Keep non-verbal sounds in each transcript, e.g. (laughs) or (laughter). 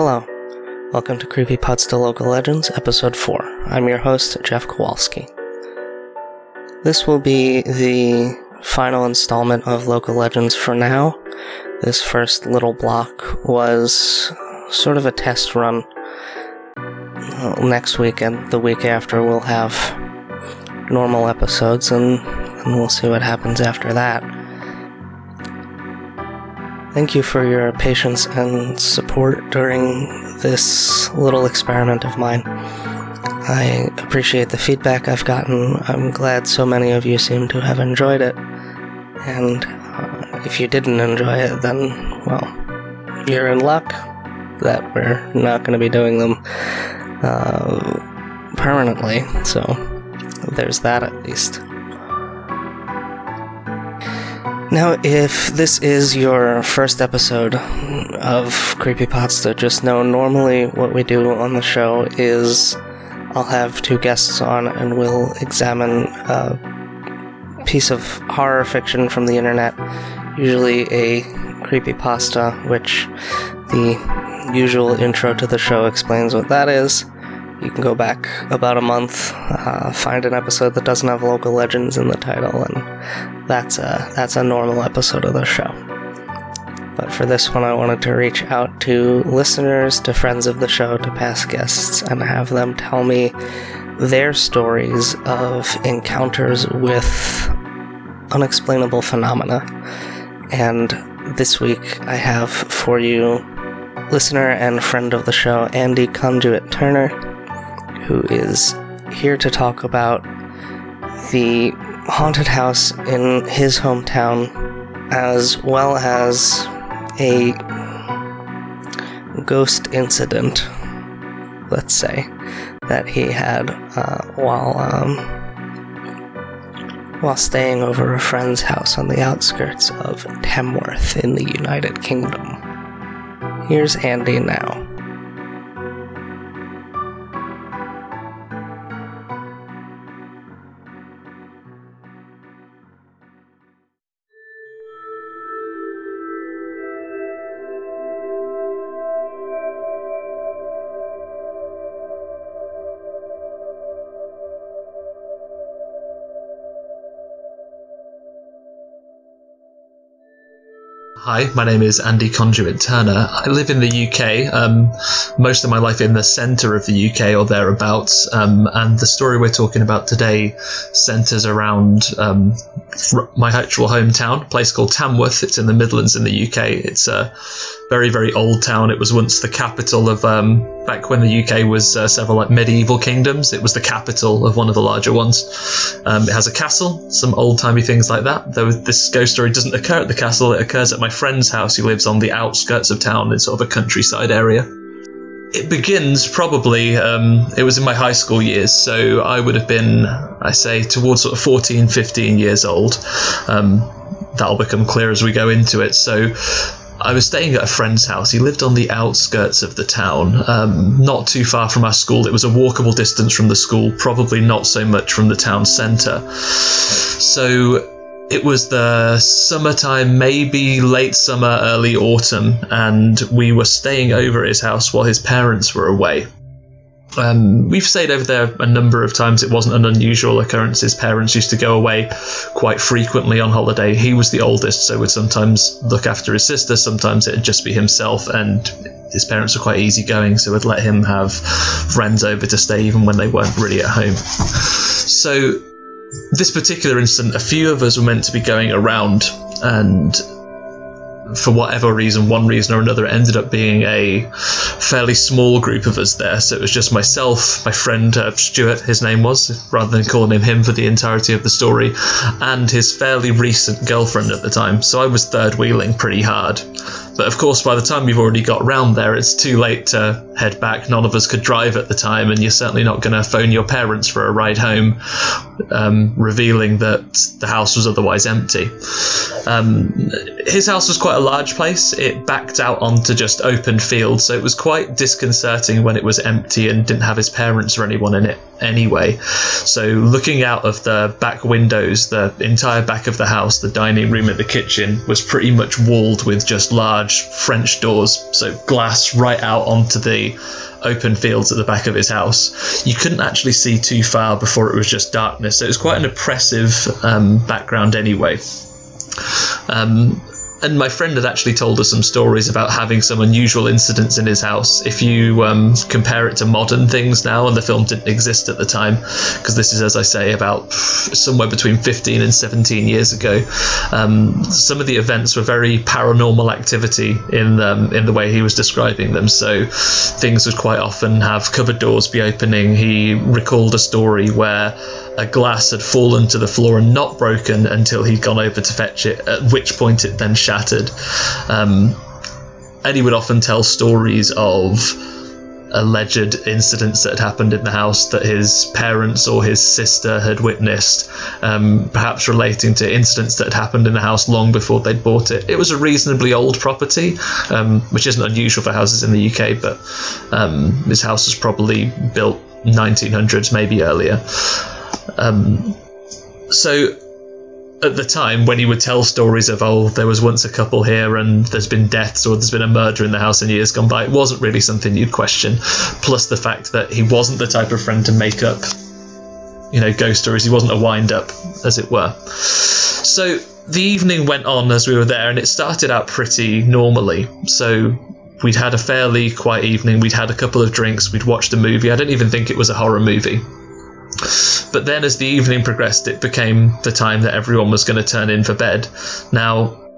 Hello. Welcome to Creepy Creepypodsta Local Legends, Episode 4. I'm your host, Jeff Kowalski. This will be the final installment of Local Legends for now. This first little block was sort of a test run. Next week and the week after, we'll have normal episodes, and, and we'll see what happens after that. Thank you for your patience and support during this little experiment of mine. I appreciate the feedback I've gotten. I'm glad so many of you seem to have enjoyed it. And uh, if you didn't enjoy it, then, well, you're in luck that we're not going to be doing them uh, permanently. So there's that at least. Now, if this is your first episode of Creepypodsta, just know normally what we do on the show is I'll have two guests on and we'll examine a piece of horror fiction from the internet, usually a creepypasta, which the usual intro to the show explains what that is. You can go back about a month, uh, find an episode that doesn't have local legends in the title, and that's a that's a normal episode of the show. But for this one, I wanted to reach out to listeners, to friends of the show, to past guests, and have them tell me their stories of encounters with unexplainable phenomena. And this week, I have for you listener and friend of the show, Andy Conduit Turner, who is here to talk about the haunted house in his hometown, as well as a ghost incident, let's say, that he had uh, while um, while staying over a friend's house on the outskirts of Tamworth in the United Kingdom. Here's Andy now. Hi, my name is Andy Conduit Turner. I live in the UK, um, most of my life in the centre of the UK or thereabouts, um, and the story we're talking about today centres around um, my actual hometown, a place called Tamworth. It's in the Midlands in the UK. It's a very, very old town. It was once the capital of, um, back when the UK was uh, several like medieval kingdoms, it was the capital of one of the larger ones. Um, it has a castle, some old timey things like that. Though this ghost story doesn't occur at the castle, it occurs at my friend's house who lives on the outskirts of town in sort of a countryside area. It begins probably, um, it was in my high school years, so I would have been, I say, towards sort of 14, 15 years old. Um, that'll become clear as we go into it. So I was staying at a friend's house. He lived on the outskirts of the town, um, not too far from our school. It was a walkable distance from the school, probably not so much from the town centre. So it was the summertime, maybe late summer, early autumn, and we were staying over at his house while his parents were away. Um, we've stayed over there a number of times. It wasn't an unusual occurrence. His parents used to go away quite frequently on holiday. He was the oldest, so would sometimes look after his sister. Sometimes it'd just be himself, and his parents were quite easygoing, so would let him have friends over to stay even when they weren't really at home. So this particular incident, a few of us were meant to be going around, and for whatever reason, one reason or another, it ended up being a fairly small group of us there. So it was just myself, my friend uh, Stuart, his name was, rather than calling him him for the entirety of the story, and his fairly recent girlfriend at the time. So I was third wheeling pretty hard. But of course, by the time we've already got round there, it's too late to head back. None of us could drive at the time, and you're certainly not going to phone your parents for a ride home, um, revealing that the house was otherwise empty. Um, his house was quite a large place, it backed out onto just open field, so it was quite disconcerting when it was empty and didn't have his parents or anyone in it anyway. So, looking out of the back windows, the entire back of the house, the dining room and the kitchen was pretty much walled with just large French doors, so glass right out onto the open fields at the back of his house. You couldn't actually see too far before it was just darkness, so it was quite an oppressive um, background anyway. Um, and my friend had actually told us some stories about having some unusual incidents in his house. If you um, compare it to modern things now, and the film didn't exist at the time, because this is, as I say, about somewhere between 15 and 17 years ago, um, some of the events were very paranormal activity in um, in the way he was describing them. So things would quite often have cupboard doors be opening. He recalled a story where a glass had fallen to the floor and not broken until he'd gone over to fetch it, at which point it then shattered. Um, and he would often tell stories of alleged incidents that had happened in the house that his parents or his sister had witnessed, um, perhaps relating to incidents that had happened in the house long before they'd bought it. It was a reasonably old property, um, which isn't unusual for houses in the UK, but um, this house was probably built 1900s, maybe earlier. Um, so at the time when he would tell stories of oh there was once a couple here and there's been deaths or there's been a murder in the house in years gone by it wasn't really something you'd question. Plus the fact that he wasn't the type of friend to make up you know ghost stories. He wasn't a wind up as it were. So the evening went on as we were there and it started out pretty normally. So we'd had a fairly quiet evening. We'd had a couple of drinks. We'd watched a movie. I don't even think it was a horror movie but then, as the evening progressed, it became the time that everyone was going to turn in for bed. Now,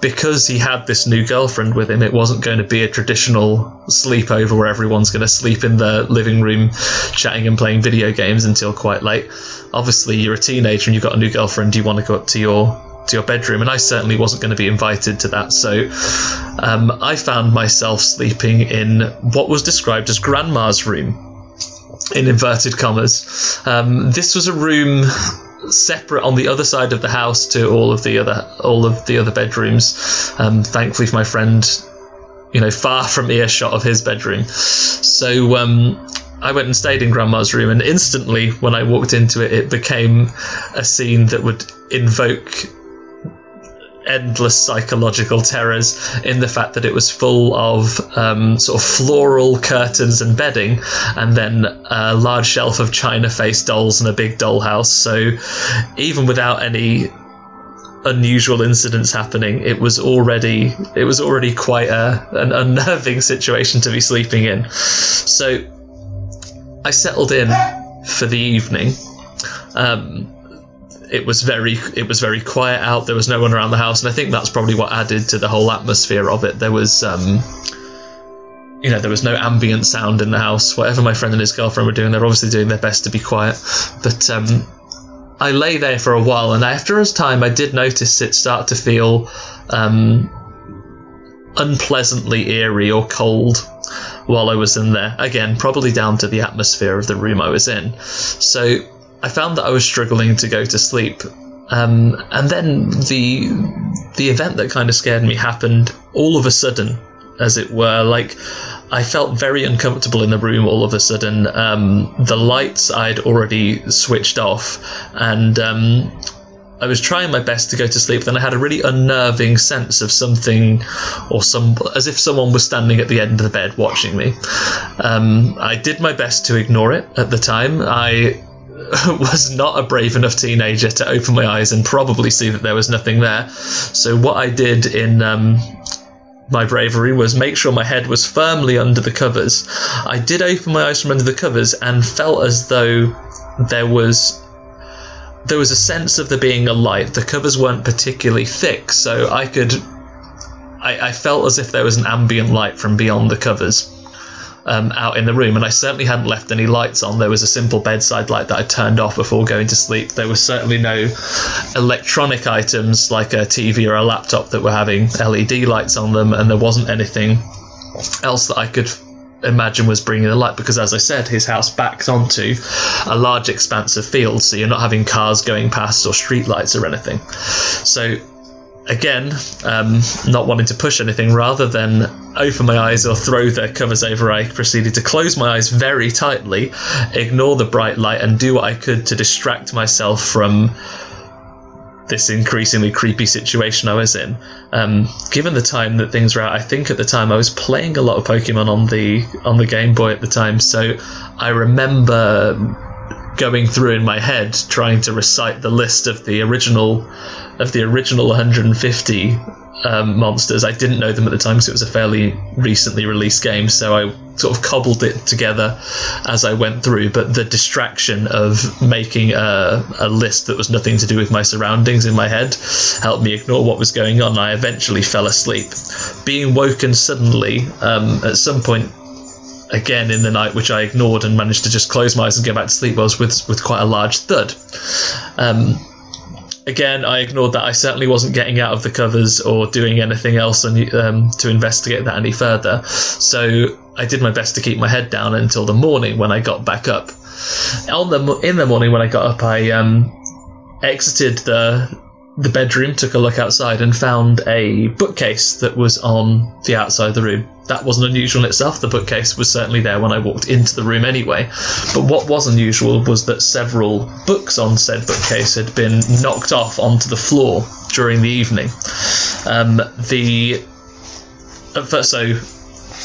because he had this new girlfriend with him, it wasn't going to be a traditional sleepover where everyone's going to sleep in the living room, chatting and playing video games until quite late. Obviously, you're a teenager and you've got a new girlfriend, you want to go up to your to your bedroom, and I certainly wasn't going to be invited to that. So um, I found myself sleeping in what was described as Grandma's room in inverted commas. Um, this was a room separate on the other side of the house to all of the other all of the other bedrooms. Um, thankfully, for my friend, you know, far from earshot of his bedroom. So um, I went and stayed in Grandma's room, and instantly, when I walked into it, it became a scene that would invoke endless psychological terrors in the fact that it was full of um, sort of floral curtains and bedding, and then a large shelf of china faced dolls and a big dollhouse. So even without any unusual incidents happening, it was already it was already quite a, an unnerving (laughs) situation to be sleeping in. So I settled in for the evening. Um, it was very it was very quiet out. There was no one around the house, and I think that's probably what added to the whole atmosphere of it. There was. Um, you know, there was no ambient sound in the house. Whatever my friend and his girlfriend were doing, they're obviously doing their best to be quiet. But um, I lay there for a while, and after a time, I did notice it start to feel um, unpleasantly eerie or cold while I was in there. Again, probably down to the atmosphere of the room I was in. So I found that I was struggling to go to sleep. Um, and then the the event that kind of scared me happened all of a sudden, as it were. Like I felt very uncomfortable in the room all of a sudden. Um, the lights I'd already switched off, and um, I was trying my best to go to sleep. Then I had a really unnerving sense of something, or some, as if someone was standing at the end of the bed watching me. Um, I did my best to ignore it at the time. I (laughs) was not a brave enough teenager to open my eyes and probably see that there was nothing there. So what I did in um, my bravery was make sure my head was firmly under the covers. I did open my eyes from under the covers and felt as though there was there was a sense of there being a light. The covers weren't particularly thick, so I could I, I felt as if there was an ambient light from beyond the covers um, out in the room, and I certainly hadn't left any lights on. There was a simple bedside light that I turned off before going to sleep. There was certainly no electronic items like a TV or a laptop that were having LED lights on them, and there wasn't anything else that I could imagine was bringing the light because as i said his house backs onto a large expanse of field so you're not having cars going past or street lights or anything so again, um, not wanting to push anything, rather than open my eyes or throw the covers over, I proceeded to close my eyes very tightly, ignore the bright light, and do what I could to distract myself from this increasingly creepy situation I was in. Um, given the time that things were out, I think at the time I was playing a lot of Pokemon on the on the Game Boy at the time, so I remember going through in my head trying to recite the list of the original of the original 150 um, monsters. I didn't know them at the time because it was a fairly recently released game, so I sort of cobbled it together as I went through. But the distraction of making a, a list that was nothing to do with my surroundings in my head helped me ignore what was going on. I eventually fell asleep. Being woken suddenly um, at some point again in the night, which I ignored and managed to just close my eyes and go back to sleep, was with with quite a large thud. Um, again, I ignored that. I certainly wasn't getting out of the covers or doing anything else um, to investigate that any further. So I did my best to keep my head down until the morning when I got back up. On the in the morning when I got up, I um, exited the the bedroom, took a look outside, and found a bookcase that was on the outside of the room. That wasn't unusual in itself. The bookcase was certainly there when I walked into the room anyway. But what was unusual was that several books on said bookcase had been knocked off onto the floor during the evening. Um, the first, so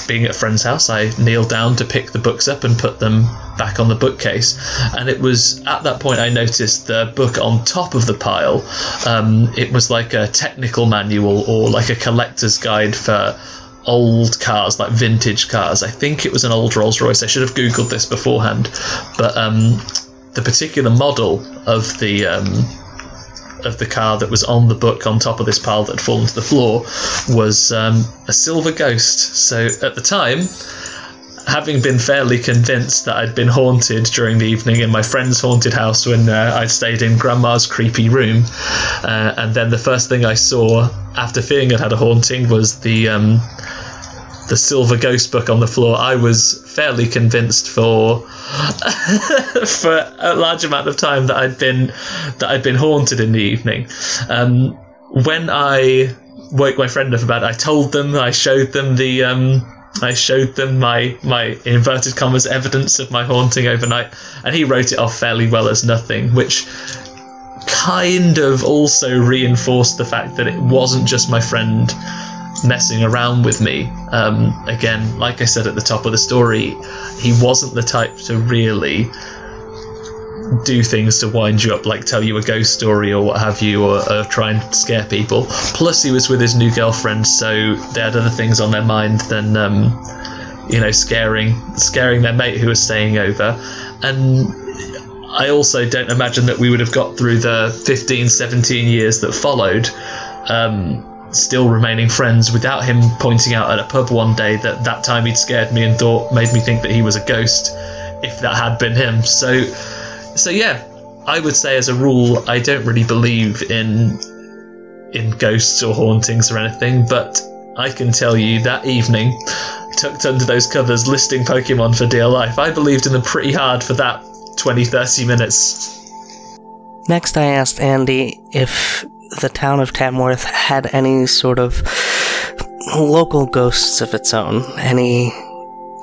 being at a friend's house, I kneeled down to pick the books up and put them back on the bookcase. And it was at that point I noticed the book on top of the pile. Um, it was like a technical manual or like a collector's guide for old cars, like vintage cars. I think it was an old Rolls Royce. I should have Googled this beforehand. But um, the particular model of the. Um, of the car that was on the book on top of this pile that had fallen to the floor was um, a silver ghost. So at the time, having been fairly convinced that I'd been haunted during the evening in my friend's haunted house when uh, I'd stayed in grandma's creepy room, uh, and then the first thing I saw after feeling I'd had a haunting was the um, the silver ghost book on the floor. I was fairly convinced for (laughs) for a large amount of time that I'd been that I'd been haunted in the evening. Um, when I woke my friend up about it, I told them, I showed them the um, I showed them my my inverted commas evidence of my haunting overnight, and he wrote it off fairly well as nothing, which kind of also reinforced the fact that it wasn't just my friend messing around with me. Um, again, like I said at the top of the story, he wasn't the type to really do things to wind you up, like tell you a ghost story or what have you, or, or, try and scare people. Plus, he was with his new girlfriend, so they had other things on their mind than, um, you know, scaring scaring their mate who was staying over. And I also don't imagine that we would have got through the 15, 17 years that followed. Um, still remaining friends without him pointing out at a pub one day that that time he'd scared me and thought made me think that he was a ghost if that had been him. So so yeah i would say as a rule i don't really believe in in ghosts or hauntings or anything but i can tell you that evening tucked under those covers listing pokemon for dear life i believed in them pretty hard for that 20 30 minutes. Next i asked andy if the town of Tamworth had any sort of local ghosts of its own, any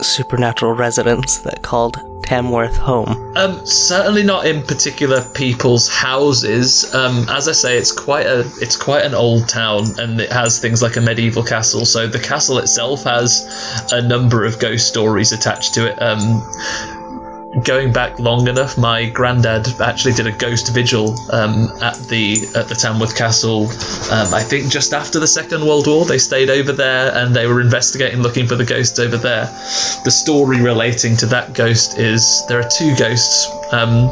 supernatural residents that called Tamworth home? Um, certainly not in particular people's houses. Um, as I say, it's quite a it's quite an old town, and it has things like a medieval castle. So the castle itself has a number of ghost stories attached to it. Um, going back long enough, my granddad actually did a ghost vigil um, at the at the Tamworth Castle. Um, I think just after the Second World War, they stayed over there and they were investigating, looking for the ghosts over there. The story relating to that ghost is there are two ghosts. Um,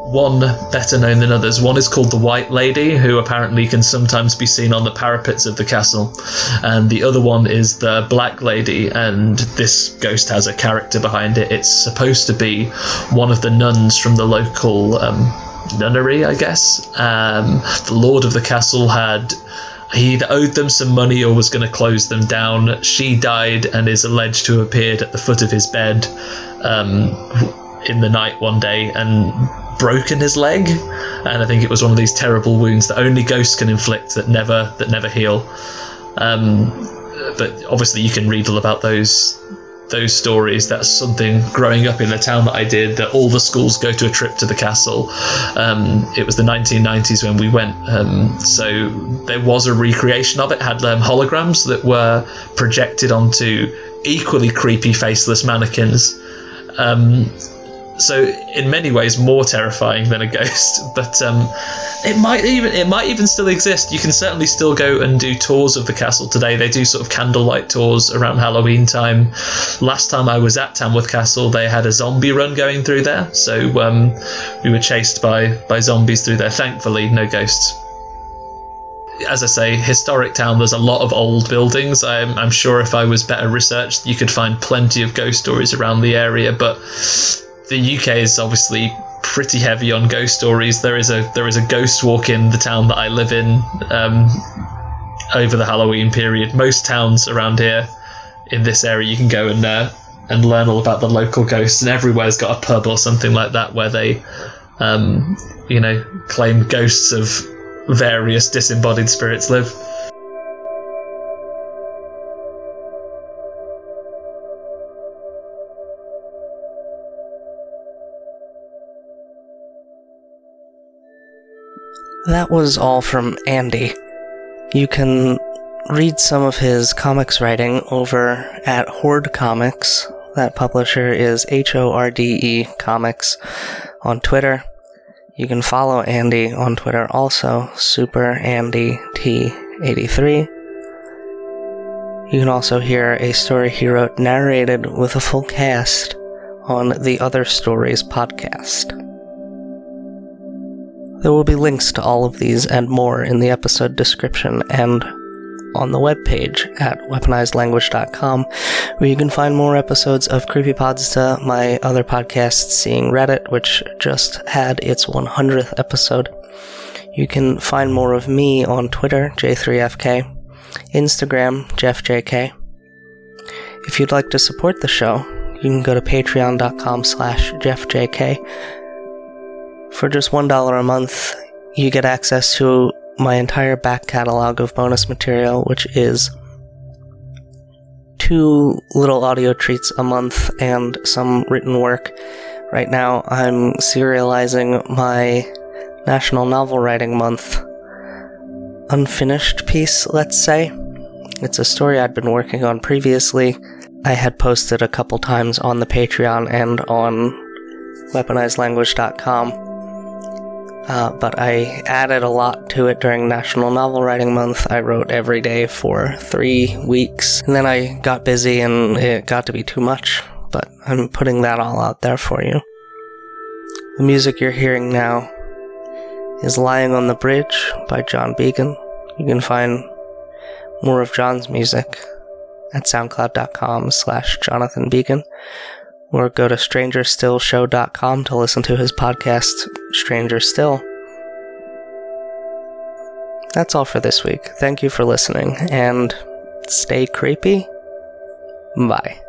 one better known than others. One is called the White Lady, who apparently can sometimes be seen on the parapets of the castle, and the other one is the Black Lady, and this ghost has a character behind it. It's supposed to be one of the nuns from the local um, nunnery, I guess. Um, the Lord of the castle had he either owed them some money or was going to close them down. She died and is alleged to have appeared at the foot of his bed. Um, in the night one day and broken his leg, and I think it was one of these terrible wounds that only ghosts can inflict that never that never heal. Um, but obviously, you can read all about those those stories. That's something growing up in the town that I did. That all the schools go to a trip to the castle. Um, it was the 1990s when we went, um, so there was a recreation of it. had um, holograms that were projected onto equally creepy faceless mannequins. Um, so in many ways more terrifying than a ghost (laughs) but um, it might even it might even still exist you can certainly still go and do tours of the castle today they do sort of candlelight tours around halloween time last time i was at tamworth castle they had a zombie run going through there so um, we were chased by by zombies through there thankfully no ghosts as I say, historic town. There's a lot of old buildings. I'm, I'm, sure if I was better researched, you could find plenty of ghost stories around the area. But the UK is obviously pretty heavy on ghost stories. There is a there is a ghost walk in the town that I live in um, over the Halloween period. Most towns around here in this area, you can go and uh, and learn all about the local ghosts, and everywhere's got a pub or something like that where they, um, you know, claim ghosts of various disembodied spirits live. That was all from Andy. You can read some of his comics writing over at Horde Comics. That publisher is H O R D E Comics on Twitter. You can follow Andy on Twitter also, Super Andy T83. You can also hear a story he wrote narrated with a full cast on the Other Stories podcast. There will be links to all of these and more in the episode description and on the webpage at weaponizedlanguage.com, where you can find more episodes of Creepypodsta, my other podcast, Seeing Reddit, which just had its 100th episode. You can find more of me on Twitter, J3FK, Instagram, JeffJK. If you'd like to support the show, you can go to patreon.com slash JeffJK for just $1 a month, you get access to my entire back catalog of bonus material, which is two little audio treats a month and some written work. Right now, I'm serializing my National Novel Writing Month unfinished piece, let's say. It's a story I'd been working on previously. I had posted a couple times on the Patreon and on weaponizedlanguage.com uh, but I added a lot to it during National Novel Writing Month. I wrote every day for three weeks, and then I got busy and it got to be too much. But I'm putting that all out there for you. The music you're hearing now is Lying on the Bridge by John Began. You can find more of John's music at soundcloud.com slash Jonathan Began or go to strangerstillshow.com to listen to his podcast, Stranger Still. That's all for this week. Thank you for listening, and stay creepy. Bye.